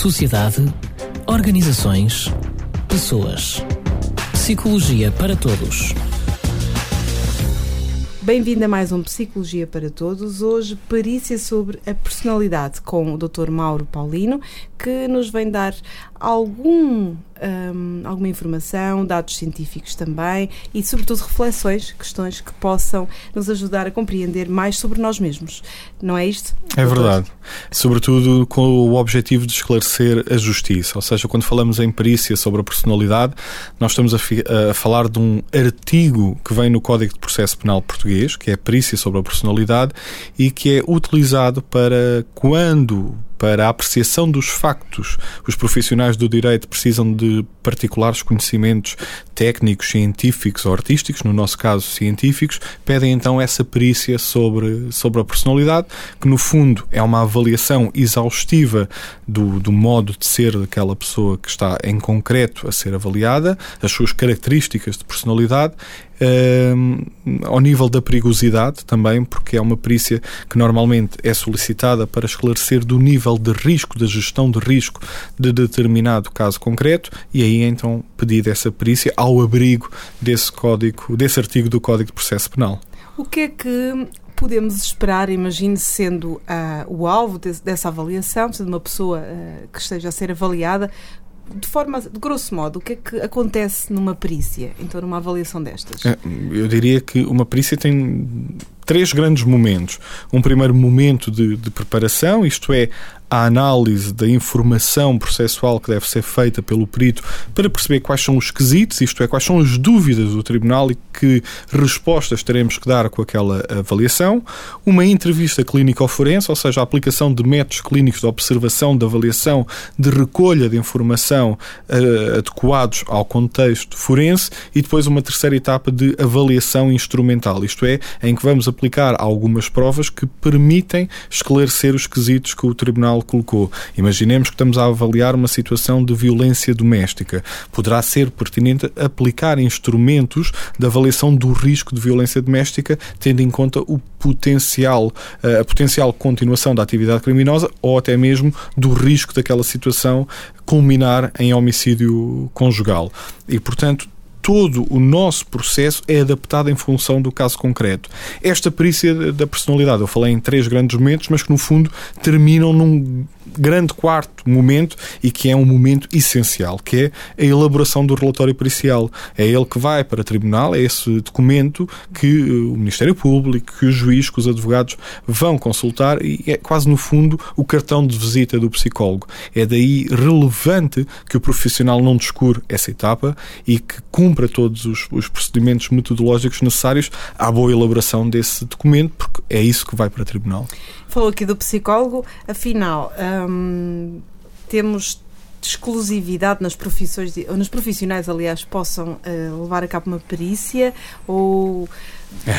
sociedade, organizações, pessoas. Psicologia para todos. Bem-vindo a mais um Psicologia para Todos. Hoje, perícia sobre a personalidade com o Dr. Mauro Paulino, que nos vem dar algum, um, alguma informação, dados científicos também e, sobretudo, reflexões, questões que possam nos ajudar a compreender mais sobre nós mesmos. Não é isto? É verdade. Sobretudo com o objetivo de esclarecer a justiça. Ou seja, quando falamos em perícia sobre a personalidade, nós estamos a, a falar de um artigo que vem no Código de Processo Penal Português, que é a perícia sobre a personalidade e que é utilizado para quando para a apreciação dos factos. Os profissionais do direito precisam de particulares conhecimentos técnicos, científicos ou artísticos, no nosso caso científicos, pedem então essa perícia sobre, sobre a personalidade, que no fundo é uma avaliação exaustiva do, do modo de ser daquela pessoa que está em concreto a ser avaliada, as suas características de personalidade, ao nível da perigosidade também, porque é uma perícia que normalmente é solicitada para esclarecer do nível de risco, da gestão de risco de determinado caso concreto, e aí então pedir essa perícia ao abrigo desse código, desse artigo do Código de Processo Penal. O que é que podemos esperar, imagine sendo uh, o alvo de, dessa avaliação, sendo uma pessoa uh, que esteja a ser avaliada, de forma, de grosso modo, o que é que acontece numa perícia, então numa avaliação destas? É, eu diria que uma perícia tem três grandes momentos. Um primeiro momento de, de preparação, isto é, a análise da informação processual que deve ser feita pelo perito para perceber quais são os quesitos, isto é, quais são as dúvidas do tribunal e que respostas teremos que dar com aquela avaliação. Uma entrevista clínica ao forense, ou seja, a aplicação de métodos clínicos de observação, de avaliação, de recolha de informação uh, adequados ao contexto forense e depois uma terceira etapa de avaliação instrumental, isto é, em que vamos aplicar algumas provas que permitem esclarecer os quesitos que o tribunal colocou. Imaginemos que estamos a avaliar uma situação de violência doméstica. Poderá ser pertinente aplicar instrumentos de avaliação do risco de violência doméstica, tendo em conta o potencial, eh, a potencial continuação da atividade criminosa ou até mesmo do risco daquela situação culminar em homicídio conjugal. E, portanto, todo o nosso processo é adaptado em função do caso concreto. Esta perícia da personalidade, eu falei em três grandes momentos, mas que no fundo terminam num grande quarto momento e que é um momento essencial, que é a elaboração do relatório pericial. É ele que vai para o tribunal, é esse documento que eh, o Ministério Público, que o juiz, que os advogados vão consultar e é quase no fundo o cartão de visita do psicólogo. É daí relevante que o profissional não descure essa etapa e que cumpra todos os, os procedimentos metodológicos necessários à boa elaboração desse documento, porque é isso que vai para o tribunal. Falou aqui do psicólogo, afinal, hum, temos exclusividade nas profissões, ou nos profissionais, aliás, possam uh, levar a cabo uma perícia ou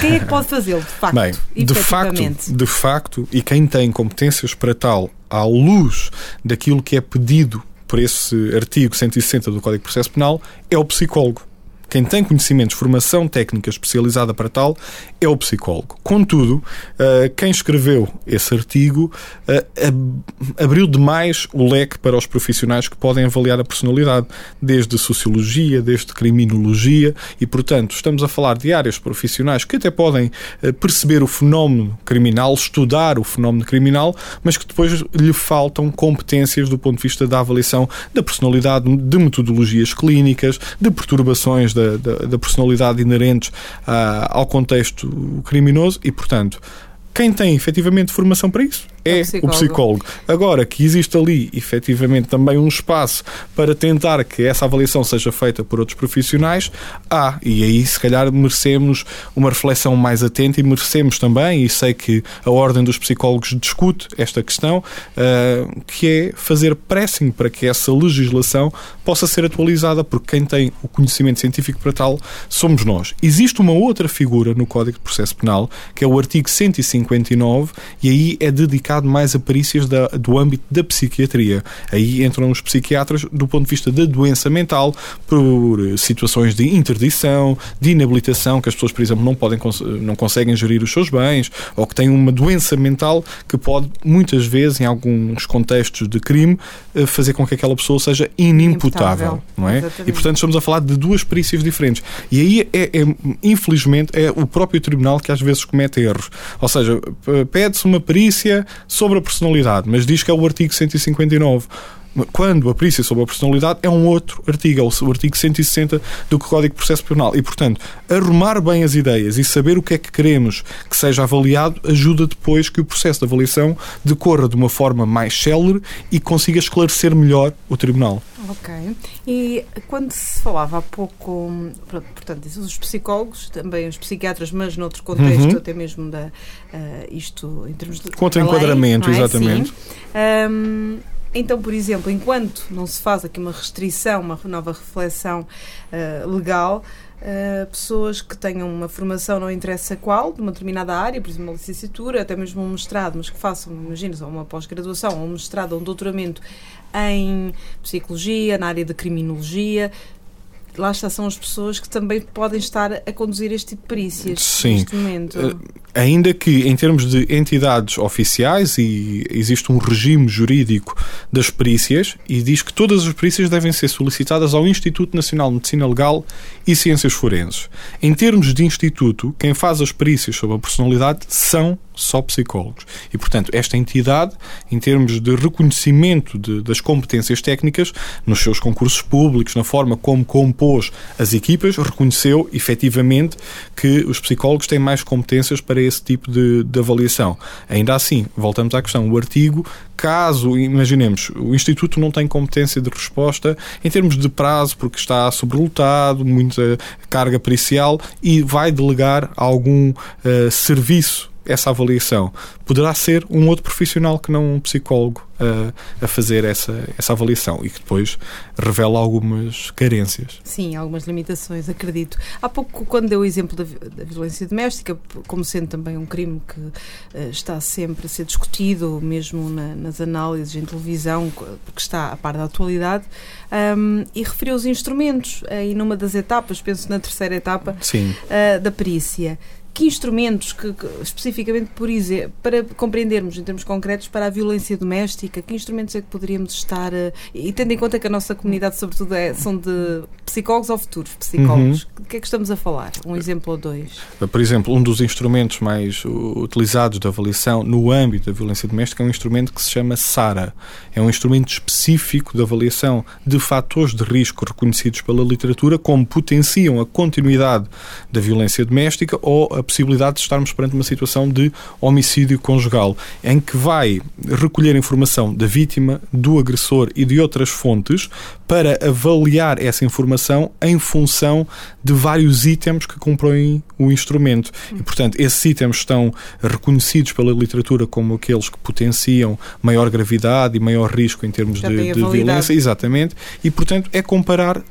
quem é que pode fazê-lo, de facto? Bem, de facto, de facto, e quem tem competências para tal, à luz daquilo que é pedido por esse artigo 160 do Código de Processo Penal, é o psicólogo. Quem tem conhecimentos, formação técnica especializada para tal, é o psicólogo. Contudo, eh, quem escreveu esse artigo eh, abriu demais o leque para os profissionais que podem avaliar a personalidade, desde sociologia, desde criminologia, e, portanto, estamos a falar de áreas profissionais que até podem eh, perceber o fenómeno criminal, estudar o fenómeno criminal, mas que depois lhe faltam competências do ponto de vista da avaliação da personalidade, de metodologias clínicas, de perturbações da da, da, personalidade inerentes uh, ao contexto criminoso e, portanto, quem tem efetivamente formação para isso é, é o, psicólogo. o psicólogo. Agora, que existe ali efetivamente também um espaço para tentar que essa avaliação seja feita por outros profissionais, há. E aí, se calhar, merecemos uma reflexão mais atenta e merecemos também, e sei que a Ordem dos Psicólogos discute esta questão, uh, que é fazer pressing para que essa legislação possa ser atualizada, porque quem tem o conhecimento científico para tal somos nós. Existe uma outra figura no Código de Processo Penal, que é o artigo 159, e aí é dedicado mais a perícias da, do âmbito da psiquiatria. Aí entram os psiquiatras do ponto de vista da doença mental, por situações de interdição, de inabilitação, que as pessoas, por exemplo, não, podem, não conseguem gerir os seus bens, ou que têm uma doença mental que pode, muitas vezes, em alguns contextos de crime, eh, fazer com que aquela pessoa seja inimputável. Não é? E, portanto, estamos a falar de duas perícias diferentes. E aí, é, é, infelizmente, é o próprio tribunal que às vezes comete erros. Ou seja, pede-se uma perícia sobre a personalidade, mas diz que é o artigo 159 quando a perícia sobre a personalidade é um outro artigo, é o artigo 160 do Código de Processo Penal. E, portanto, arrumar bem as ideias e saber o que é que queremos que seja avaliado ajuda depois que o processo de avaliação decorra de uma forma mais célere e consiga esclarecer melhor o Tribunal. Ok. E quando se falava há pouco, portanto, os psicólogos, também os psiquiatras, mas noutro contexto, uhum. até mesmo da, uh, isto em termos de. Contra enquadramento, é? exatamente. Um, então, por exemplo, enquanto não se faz aqui uma restrição, uma nova reflexão uh, legal, uh, pessoas que tenham uma formação, não interessa qual, de uma determinada área, por exemplo, uma licenciatura, até mesmo um mestrado, mas que façam, imagina, uma pós-graduação, ou um mestrado, ou um doutoramento em psicologia, na área de criminologia, lá está, são as pessoas que também podem estar a conduzir este tipo de perícias Sim. neste momento. Uh, ainda que em termos de entidades oficiais e existe um regime jurídico das perícias e diz que todas as perícias devem ser solicitadas ao Instituto Nacional de Medicina Legal e Ciências Forenses. Em termos de instituto, quem faz as perícias sobre a personalidade são só psicólogos. E, portanto, esta entidade, em termos de reconhecimento de, das competências técnicas, nos seus concursos públicos, na forma como compôs as equipas, reconheceu efetivamente que os psicólogos têm mais competências para esse tipo de, de avaliação. Ainda assim, voltamos à questão, o artigo caso, imaginemos, o Instituto não tem competência de resposta em termos de prazo, porque está sobrelotado, muita carga pericial, e vai delegar algum uh, serviço essa avaliação. Poderá ser um outro profissional que não um psicólogo a, a fazer essa, essa avaliação e que depois revela algumas carências. Sim, algumas limitações, acredito. Há pouco, quando deu o exemplo da, da violência doméstica, como sendo também um crime que uh, está sempre a ser discutido, mesmo na, nas análises em televisão, porque está a par da atualidade, um, e referiu os instrumentos aí numa das etapas, penso na terceira etapa uh, da perícia que instrumentos, que, que, especificamente por exemplo, para compreendermos em termos concretos para a violência doméstica, que instrumentos é que poderíamos estar, uh, e tendo em conta que a nossa comunidade, sobretudo, é, são de psicólogos ou futuros psicólogos, uhum. o que é que estamos a falar? Um exemplo ou dois? Por exemplo, um dos instrumentos mais utilizados de avaliação no âmbito da violência doméstica é um instrumento que se chama SARA. É um instrumento específico de avaliação de fatores de risco reconhecidos pela literatura como potenciam a continuidade da violência doméstica ou a possibilidade de estarmos perante uma situação de homicídio conjugal, em que vai recolher informação da vítima, do agressor e de outras fontes para avaliar essa informação em função de vários itens que compõem o instrumento. E, portanto, esses itens estão reconhecidos pela literatura como aqueles que potenciam maior gravidade e maior risco em termos de, de violência. Exatamente. E, portanto, é comparar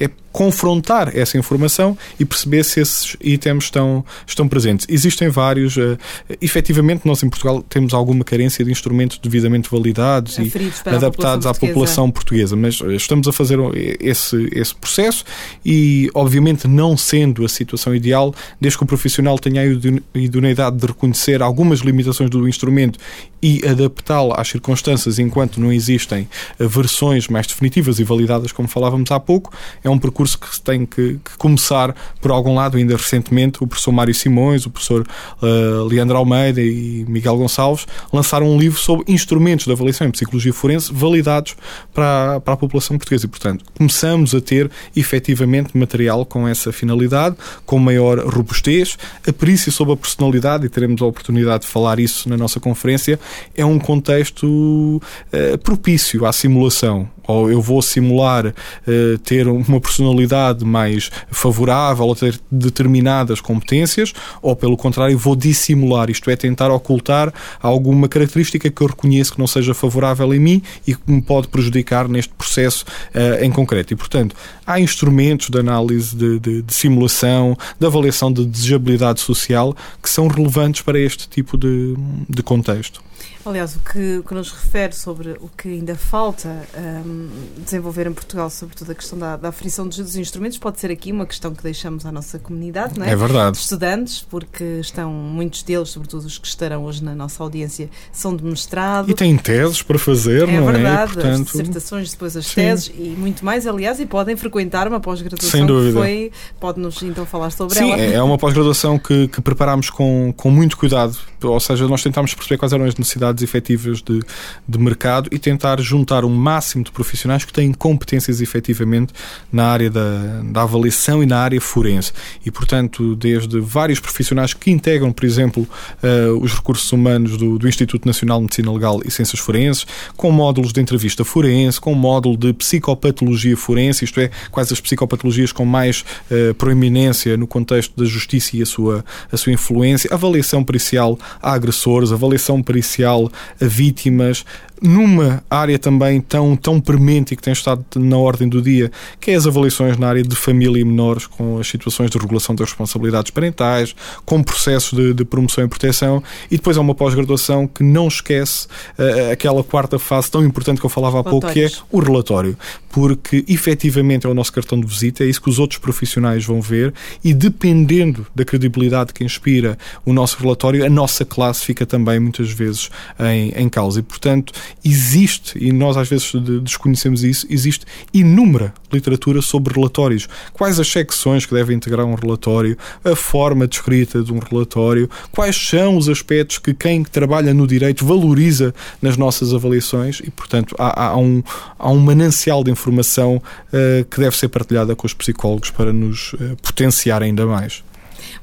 é confrontar essa informação e perceber se esses itens estão, estão presentes. Existem vários. Uh, efetivamente, nós em Portugal temos alguma carência de instrumentos devidamente validados e adaptados à população portuguesa, mas eh, estamos a fazer esse, esse processo e, obviamente, não sendo a situação ideal, desde que o profissional tenha a idoneidade de reconhecer algumas limitações do instrumento e adaptá-lo às circunstâncias enquanto não existem eh, versões mais definitivas e validadas, como falávamos há pouco, é um percurso curso que tem que, que, começar por algum lado, ainda recentemente, o professor Mário Simões, o professor uh, Leandro Almeida e Miguel Gonçalves lançaram um livro sobre instrumentos de avaliação em psicologia forense validados para, para a população portuguesa. E, portanto, começamos a ter efetivamente material com essa finalidade, com maior robustez. A perícia sobre a personalidade, e teremos a oportunidade de falar isso na nossa conferência, é um contexto uh, propício à simulação ou eu vou simular uh, ter uma personalidade mais favorável ou ter determinadas competências, ou pelo contrário, vou dissimular, isto é, tentar ocultar alguma característica que eu reconheço que não seja favorável em mim e que me pode prejudicar neste processo uh, em concreto. E, portanto, há instrumentos de análise de, de, de, simulação, de avaliação de desejabilidade social que são relevantes para este tipo de, de contexto. Aliás, o que, o que, nos refere sobre o que ainda falta um, desenvolver em Portugal, sobretudo a questão da, da aferição dos instrumentos, pode ser aqui uma questão que deixamos à nossa comunidade, não é? É verdade. De estudantes, porque estão, muitos deles, sobretudo os que estarão hoje na nossa audiência, são de mestrado. E têm teses para fazer, é não verdade, é? Portanto, as dissertações, depois as Sim. teses e muito mais, aliás, e podem frequentar uma pós-graduação que foi. Pode-nos então falar sobre Sim, ela. Sim, é uma pós-graduação que, que preparámos com, com muito cuidado, ou seja, nós tentámos perceber quais eram as necessidades efetivas de, de mercado e tentar juntar um máximo de profissionais que têm competências efetivamente na área da, da avaliação e na área forense. E, portanto, desde vários profissionais que integram, por exemplo, uh, os recursos humanos do, do Instituto Nacional de Medicina Legal e Ciências Forenses, com módulos de entrevista forense, com módulo de psicopatologia forense, isto é, quais as psicopatologias com mais uh, proeminência no contexto da justiça e a sua, a sua influência, avaliação pericial a agressores, avaliação pericial a vítimas, numa área também tão, tão premente e que tem estado na ordem do dia, que é as avaliações na área de família e menores, com as situações de regulação das responsabilidades parentais, com processos de, de promoção e proteção, e depois há uma pós-graduação que não esquece uh, aquela quarta fase tão importante que eu falava há pouco, que é o relatório, porque efetivamente é o nosso cartão de visita, é isso que os outros profissionais vão ver, e dependendo da credibilidade que inspira o nosso relatório, a nossa classe fica também muitas vezes em, em causa. E, portanto, existe, e nós às vezes desconhecemos isso, existe inúmera literatura sobre relatórios. Quais as secções que devem integrar um relatório, a forma de escrita de um relatório, quais são os aspectos que quem trabalha no direito valoriza nas nossas avaliações e, portanto, há, há um, há um manancial de informação uh, que deve ser partilhada com os psicólogos para nos uh, potenciar ainda mais.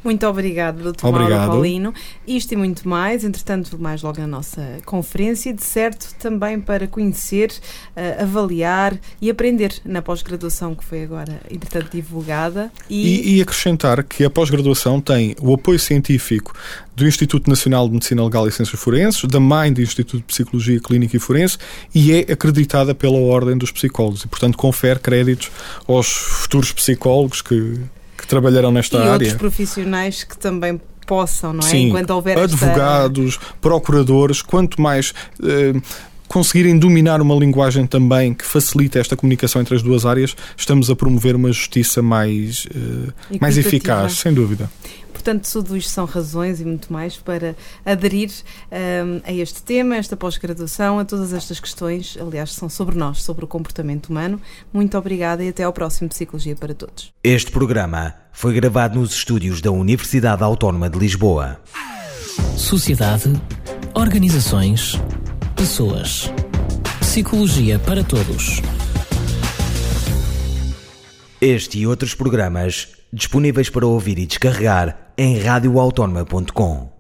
Muito obrigado, Dr. Obrigado. Mauro Paulino. Isto e muito mais, entretanto, mais logo na nossa conferência, de certo também para conhecer, uh, avaliar e aprender na pós-graduação que foi agora, entretanto, divulgada. E... E, e acrescentar que a pós-graduação tem o apoio científico do Instituto Nacional de Medicina Legal e Ciências Forenses, da MAIN, do Instituto de Psicologia Clínica e Forense, e é acreditada pela Ordem dos Psicólogos e, portanto, confere créditos aos futuros psicólogos que que trabalharão nesta e área. E outros profissionais que também possam, não é? Sim, Enquanto houver advogados, esta... procuradores, quanto mais eh, conseguirem dominar uma linguagem também que facilite esta comunicação entre as duas áreas, estamos a promover uma justiça mais, eh, mais eficaz, sem dúvida. Portanto, tudo isto são razões e muito mais para aderir um, a este tema, a esta pós-graduação, a todas estas questões, aliás, são sobre nós, sobre o comportamento humano. Muito obrigada e até ao próximo Psicologia para Todos. Este programa foi gravado nos estúdios da Universidade Autónoma de Lisboa. Sociedade, organizações, pessoas. Psicologia para Todos. Este e outros programas disponíveis para ouvir e descarregar em radioautónoma.com.